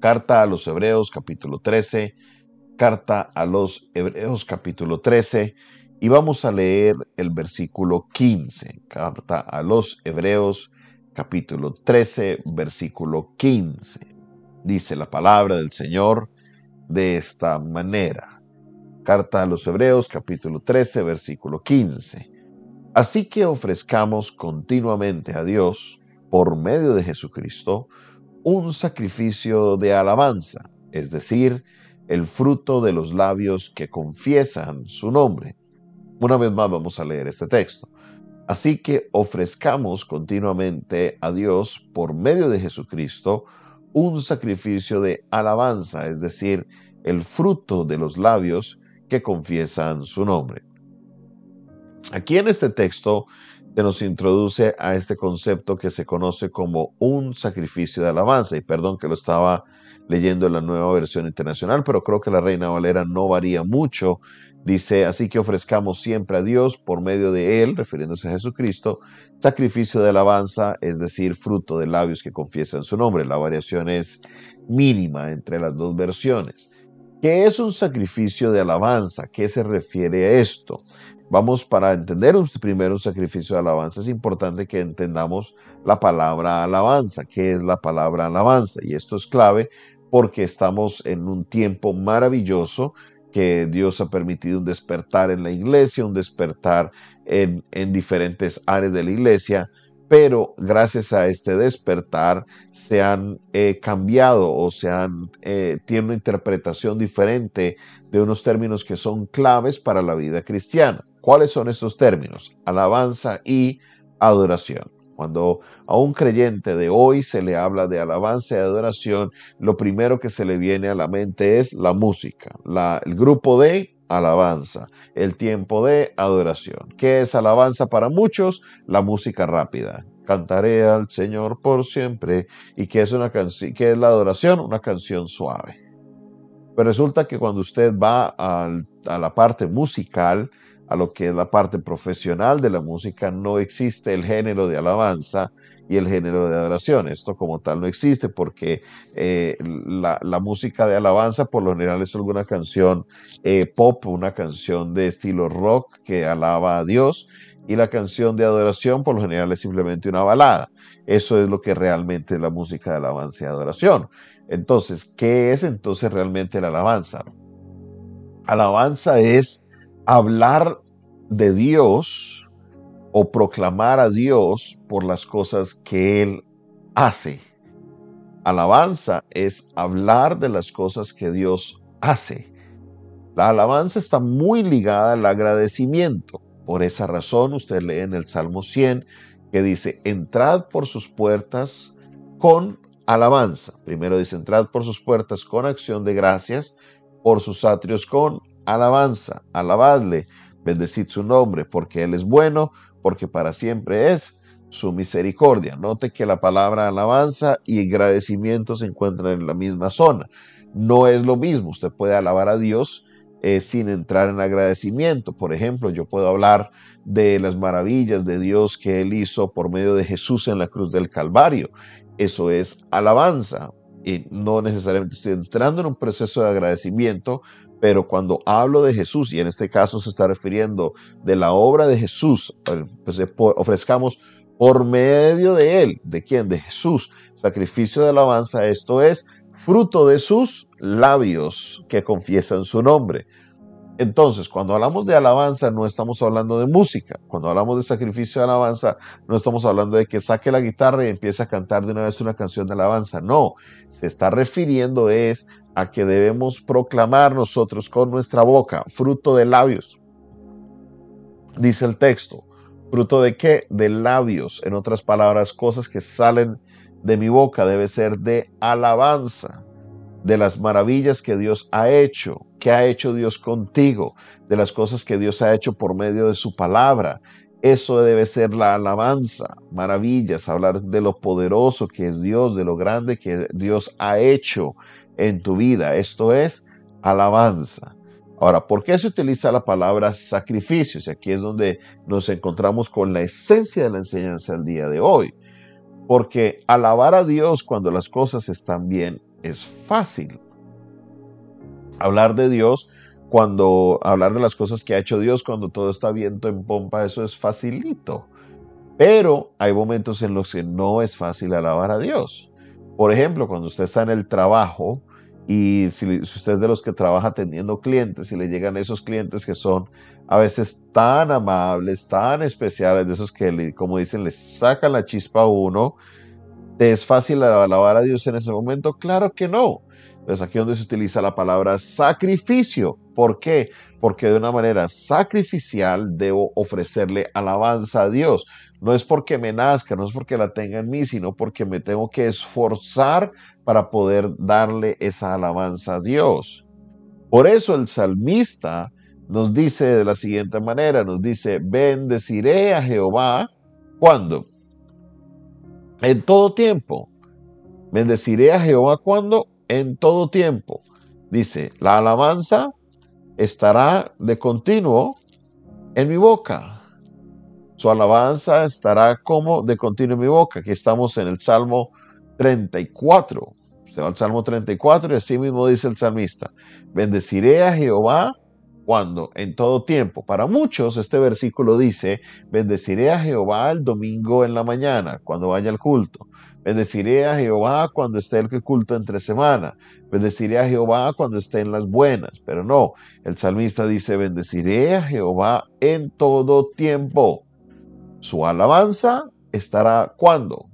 Carta a los Hebreos capítulo 13, carta a los Hebreos capítulo 13 y vamos a leer el versículo 15. Carta a los Hebreos capítulo 13, versículo 15. Dice la palabra del Señor de esta manera. Carta a los Hebreos capítulo 13, versículo 15. Así que ofrezcamos continuamente a Dios, por medio de Jesucristo, un sacrificio de alabanza, es decir, el fruto de los labios que confiesan su nombre. Una vez más vamos a leer este texto. Así que ofrezcamos continuamente a Dios por medio de Jesucristo un sacrificio de alabanza, es decir, el fruto de los labios que confiesan su nombre. Aquí en este texto se nos introduce a este concepto que se conoce como un sacrificio de alabanza. Y perdón que lo estaba leyendo en la nueva versión internacional, pero creo que la Reina Valera no varía mucho. Dice, así que ofrezcamos siempre a Dios por medio de Él, refiriéndose a Jesucristo, sacrificio de alabanza, es decir, fruto de labios que confiesan su nombre. La variación es mínima entre las dos versiones. ¿Qué es un sacrificio de alabanza? ¿Qué se refiere a esto? Vamos para entender primero un sacrificio de alabanza. Es importante que entendamos la palabra alabanza. ¿Qué es la palabra alabanza? Y esto es clave porque estamos en un tiempo maravilloso que Dios ha permitido un despertar en la iglesia, un despertar en, en diferentes áreas de la iglesia, pero gracias a este despertar se han eh, cambiado o se han, eh, una interpretación diferente de unos términos que son claves para la vida cristiana. ¿Cuáles son estos términos? Alabanza y adoración. Cuando a un creyente de hoy se le habla de alabanza y adoración, lo primero que se le viene a la mente es la música, el grupo de alabanza, el tiempo de adoración. ¿Qué es alabanza para muchos? La música rápida. Cantaré al Señor por siempre. ¿Y qué es, una? ¿Qué es la adoración? Una canción suave. Pero resulta que cuando usted va a la parte musical, a lo que es la parte profesional de la música, no existe el género de alabanza, y el género de adoración. Esto como tal no existe porque eh, la, música de alabanza por lo general es alguna canción eh, pop, una canción de estilo rock que alaba a Dios y la canción de adoración por lo general es simplemente una balada. Eso es lo que realmente es la música de alabanza y adoración. Entonces, ¿qué es entonces realmente la alabanza? Alabanza es hablar de Dios o proclamar a Dios por las cosas que Él hace. Alabanza es hablar de las cosas que Dios hace. La alabanza está muy ligada al agradecimiento. Por esa razón usted lee en el Salmo 100 que dice, entrad por sus puertas con alabanza. Primero dice, entrad por sus puertas con acción de gracias, por sus atrios con alabanza. Alabadle, bendecid su nombre, porque Él es bueno, porque para siempre es su misericordia. Note que la palabra alabanza y agradecimiento se encuentran en la misma zona. No es lo mismo. Usted puede alabar a Dios eh, sin entrar en agradecimiento. Por ejemplo, yo puedo hablar de las maravillas de Dios que Él hizo por medio de Jesús en la cruz del Calvario. Eso es alabanza. Y no necesariamente estoy entrando en un proceso de agradecimiento, pero cuando hablo de Jesús, y en este caso se está refiriendo de la obra de Jesús, pues eh, ofrezcamos por medio de él, ¿de quién? De Jesús, sacrificio de alabanza, esto es fruto de sus labios que confiesan su nombre. Entonces, cuando hablamos de alabanza, no estamos hablando de música. Cuando hablamos de sacrificio de alabanza, no estamos hablando de que saque la guitarra y empiece a cantar de una vez una canción de alabanza. No, se está refiriendo es a que debemos proclamar nosotros con nuestra boca, fruto de labios. Dice el texto, fruto de qué? De labios. En otras palabras, cosas que salen de mi boca debe ser de alabanza, de las maravillas que Dios ha hecho, que ha hecho Dios contigo, de las cosas que Dios ha hecho por medio de su palabra. Eso debe ser la alabanza, maravillas, hablar de lo poderoso que es Dios, de lo grande que Dios ha hecho en tu vida. Esto es alabanza. Ahora, ¿por qué se utiliza la palabra sacrificios? Y aquí es donde nos encontramos con la esencia de la enseñanza del día de hoy. Porque alabar a Dios cuando las cosas están bien es fácil. Hablar de Dios cuando hablar de las cosas que ha hecho Dios cuando todo está viento en pompa, eso es facilito. Pero hay momentos en los que no es fácil alabar a Dios. Por ejemplo, cuando usted está en el trabajo y si, usted es de los que trabaja atendiendo clientes y le llegan esos clientes que son a veces tan amables, tan especiales, de esos que, como dicen, les sacan la chispa a uno, ¿es fácil alabar a Dios en ese momento? Claro que no. Entonces aquí donde se utiliza la palabra sacrificio. ¿Por qué? Porque de una manera sacrificial debo ofrecerle alabanza a Dios. No es porque me nazca, no es porque la tenga en mí, sino porque me tengo que esforzar para poder darle esa alabanza a Dios. Por eso el salmista nos dice de la siguiente manera, nos dice, bendeciré a Jehová cuando? En todo tiempo. Bendeciré a Jehová cuando? En todo tiempo. Dice, la alabanza estará de continuo en mi boca. Su alabanza estará como de continuo en mi boca. Aquí estamos en el Salmo 34. Usted va al Salmo 34 y así mismo dice el salmista, bendeciré a Jehová cuando en todo tiempo. Para muchos este versículo dice, bendeciré a Jehová el domingo en la mañana, cuando vaya al culto. Bendeciré a Jehová cuando esté el culto entre semana. Bendeciré a Jehová cuando esté en las buenas. Pero no, el salmista dice, bendeciré a Jehová en todo tiempo. Su alabanza estará cuando?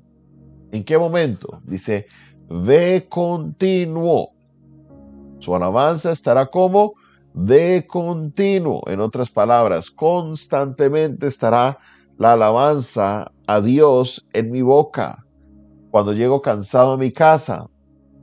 ¿En qué momento? Dice, de continuo. Su alabanza estará como de continuo. En otras palabras, constantemente estará la alabanza a Dios en mi boca. Cuando llego cansado a mi casa,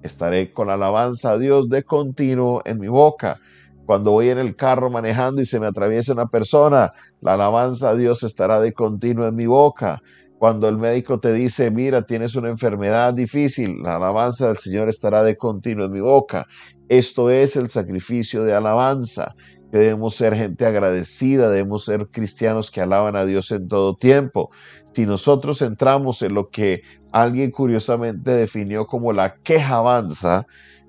estaré con la alabanza a Dios de continuo en mi boca. Cuando voy en el carro manejando y se me atraviesa una persona, la alabanza a Dios estará de continuo en mi boca. Cuando el médico te dice, mira, tienes una enfermedad difícil, la alabanza del Señor estará de continuo en mi boca. Esto es el sacrificio de alabanza. debemos ser gente agradecida, debemos ser cristianos que alaban a Dios en todo tiempo. Si nosotros entramos en lo que alguien curiosamente definió como la quejabanza,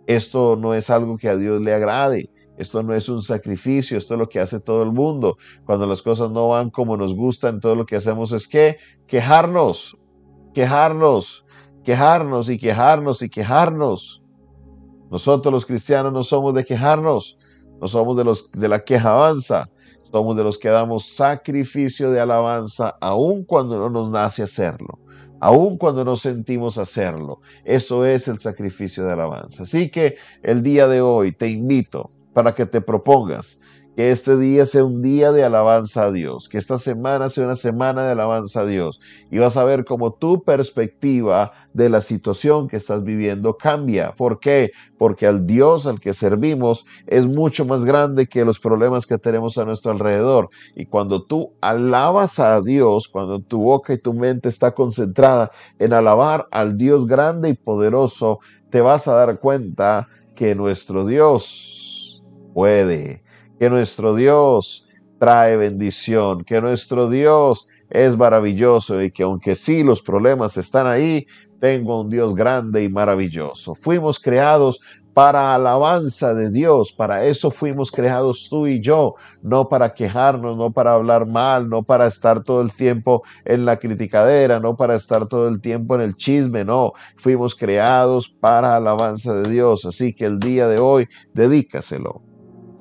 esto no es algo que a Dios le agrade. Esto no es un sacrificio, esto es lo que hace todo el mundo. Cuando las cosas no van como nos gustan, todo lo que hacemos es que quejarnos, quejarnos, quejarnos y quejarnos y quejarnos. Nosotros los cristianos no somos de quejarnos, no somos de los de la quejabanza, somos de los que damos sacrificio de alabanza aun cuando no nos nace hacerlo, aun cuando no sentimos hacerlo. Eso es el sacrificio de alabanza. Así que el día de hoy te invito para que te propongas que este día sea un día de alabanza a Dios, que esta semana sea una semana de alabanza a Dios y vas a ver cómo tu perspectiva de la situación que estás viviendo cambia. ¿Por qué? Porque al Dios al que servimos es mucho más grande que los problemas que tenemos a nuestro alrededor. Y cuando tú alabas a Dios, cuando tu boca y tu mente está concentrada en alabar al Dios grande y poderoso, te vas a dar cuenta que nuestro Dios puede, que nuestro Dios trae bendición, que nuestro Dios es maravilloso y que aunque sí los problemas están ahí, tengo un Dios grande y maravilloso. Fuimos creados para alabanza de Dios, para eso fuimos creados tú y yo, no para quejarnos, no para hablar mal, no para estar todo el tiempo en la criticadera, no para estar todo el tiempo en el chisme, no, fuimos creados para alabanza de Dios, así que el día de hoy dedícaselo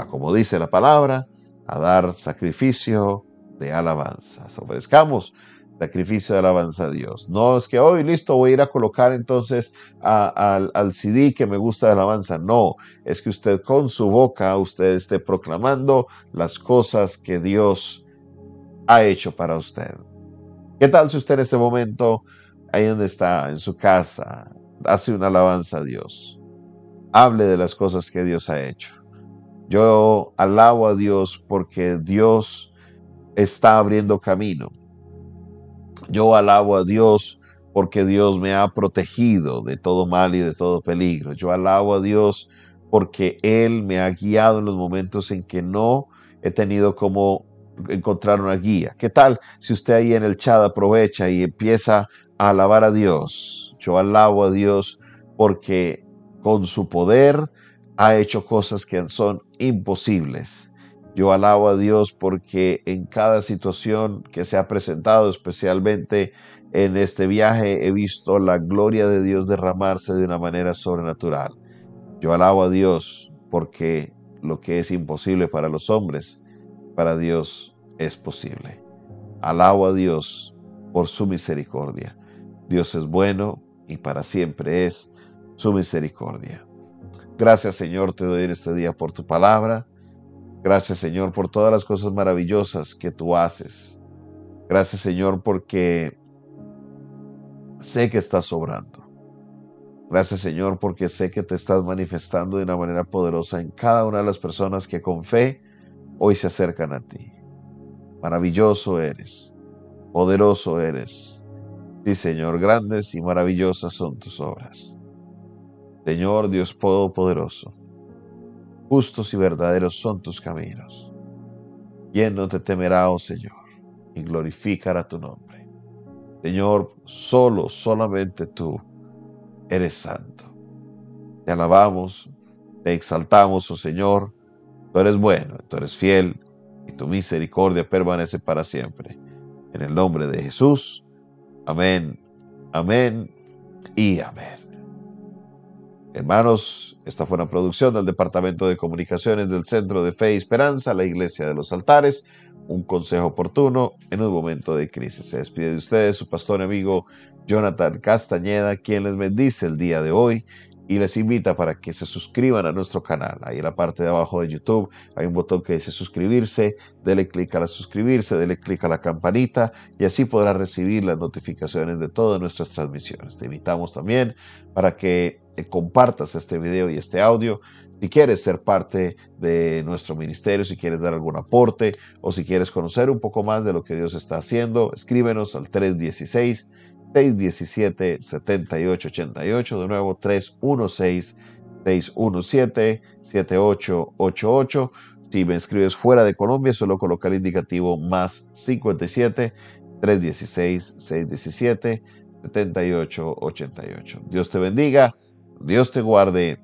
como dice la palabra, a dar sacrificio de alabanza. Ofrezcamos sacrificio de alabanza a Dios. No es que hoy listo voy a ir a colocar entonces al, CD que me gusta de alabanza. No, es que usted con su boca, usted esté proclamando las cosas que Dios ha hecho para usted. ¿Qué tal si usted en este momento, ahí donde está, en su casa, hace una alabanza a Dios? Hable de las cosas que Dios ha hecho. Yo alabo a Dios porque Dios está abriendo camino. Yo alabo a Dios porque Dios me ha protegido de todo mal y de todo peligro. Yo alabo a Dios porque Él me ha guiado en los momentos en que no he tenido como encontrar una guía. ¿Qué tal si usted ahí en el chat aprovecha y empieza a alabar a Dios? Yo alabo a Dios porque con su poder ha hecho cosas que son imposibles. Yo alabo a Dios porque en cada situación que se ha presentado, especialmente en este viaje, he visto la gloria de Dios derramarse de una manera sobrenatural. Yo alabo a Dios porque lo que es imposible para los hombres, para Dios es posible. Alabo a Dios por su misericordia. Dios es bueno y para siempre es su misericordia. Gracias Señor, te doy en este día por tu palabra. Gracias Señor por todas las cosas maravillosas que tú haces. Gracias Señor porque sé que estás sobrando. Gracias Señor porque sé que te estás manifestando de una manera poderosa en cada una de las personas que con fe hoy se acercan a ti. Maravilloso eres, poderoso eres. Sí Señor, grandes y maravillosas son tus obras. Señor Dios Todopoderoso, justos y verdaderos son tus caminos. ¿Quién no te temerá, oh Señor, y glorificará tu nombre? Señor, solo, solamente tú eres santo. Te alabamos, te exaltamos, oh Señor. Tú eres bueno, tú eres fiel, y tu misericordia permanece para siempre. En el nombre de Jesús. Amén, amén y amén. Hermanos, esta fue una producción del Departamento de Comunicaciones del Centro de Fe y Esperanza, la Iglesia de los Altares, un consejo oportuno en un momento de crisis. Se despide de ustedes su pastor y amigo Jonathan Castañeda, quien les bendice el día de hoy y les invita para que se suscriban a nuestro canal. Ahí en la parte de abajo de YouTube hay un botón que dice suscribirse, dele clic a la suscribirse, dele clic a la campanita y así podrá recibir las notificaciones de todas nuestras transmisiones. Te invitamos también para que compartas este video y este audio. Si quieres ser parte de nuestro ministerio, si quieres dar algún aporte o si quieres conocer un poco más de lo que Dios está haciendo, escríbenos al 316 617-7888. De nuevo, 316-617-7888. Si me escribes fuera de Colombia, solo coloca el indicativo más 57 316 617 7888. Dios te bendiga, Dios te guarde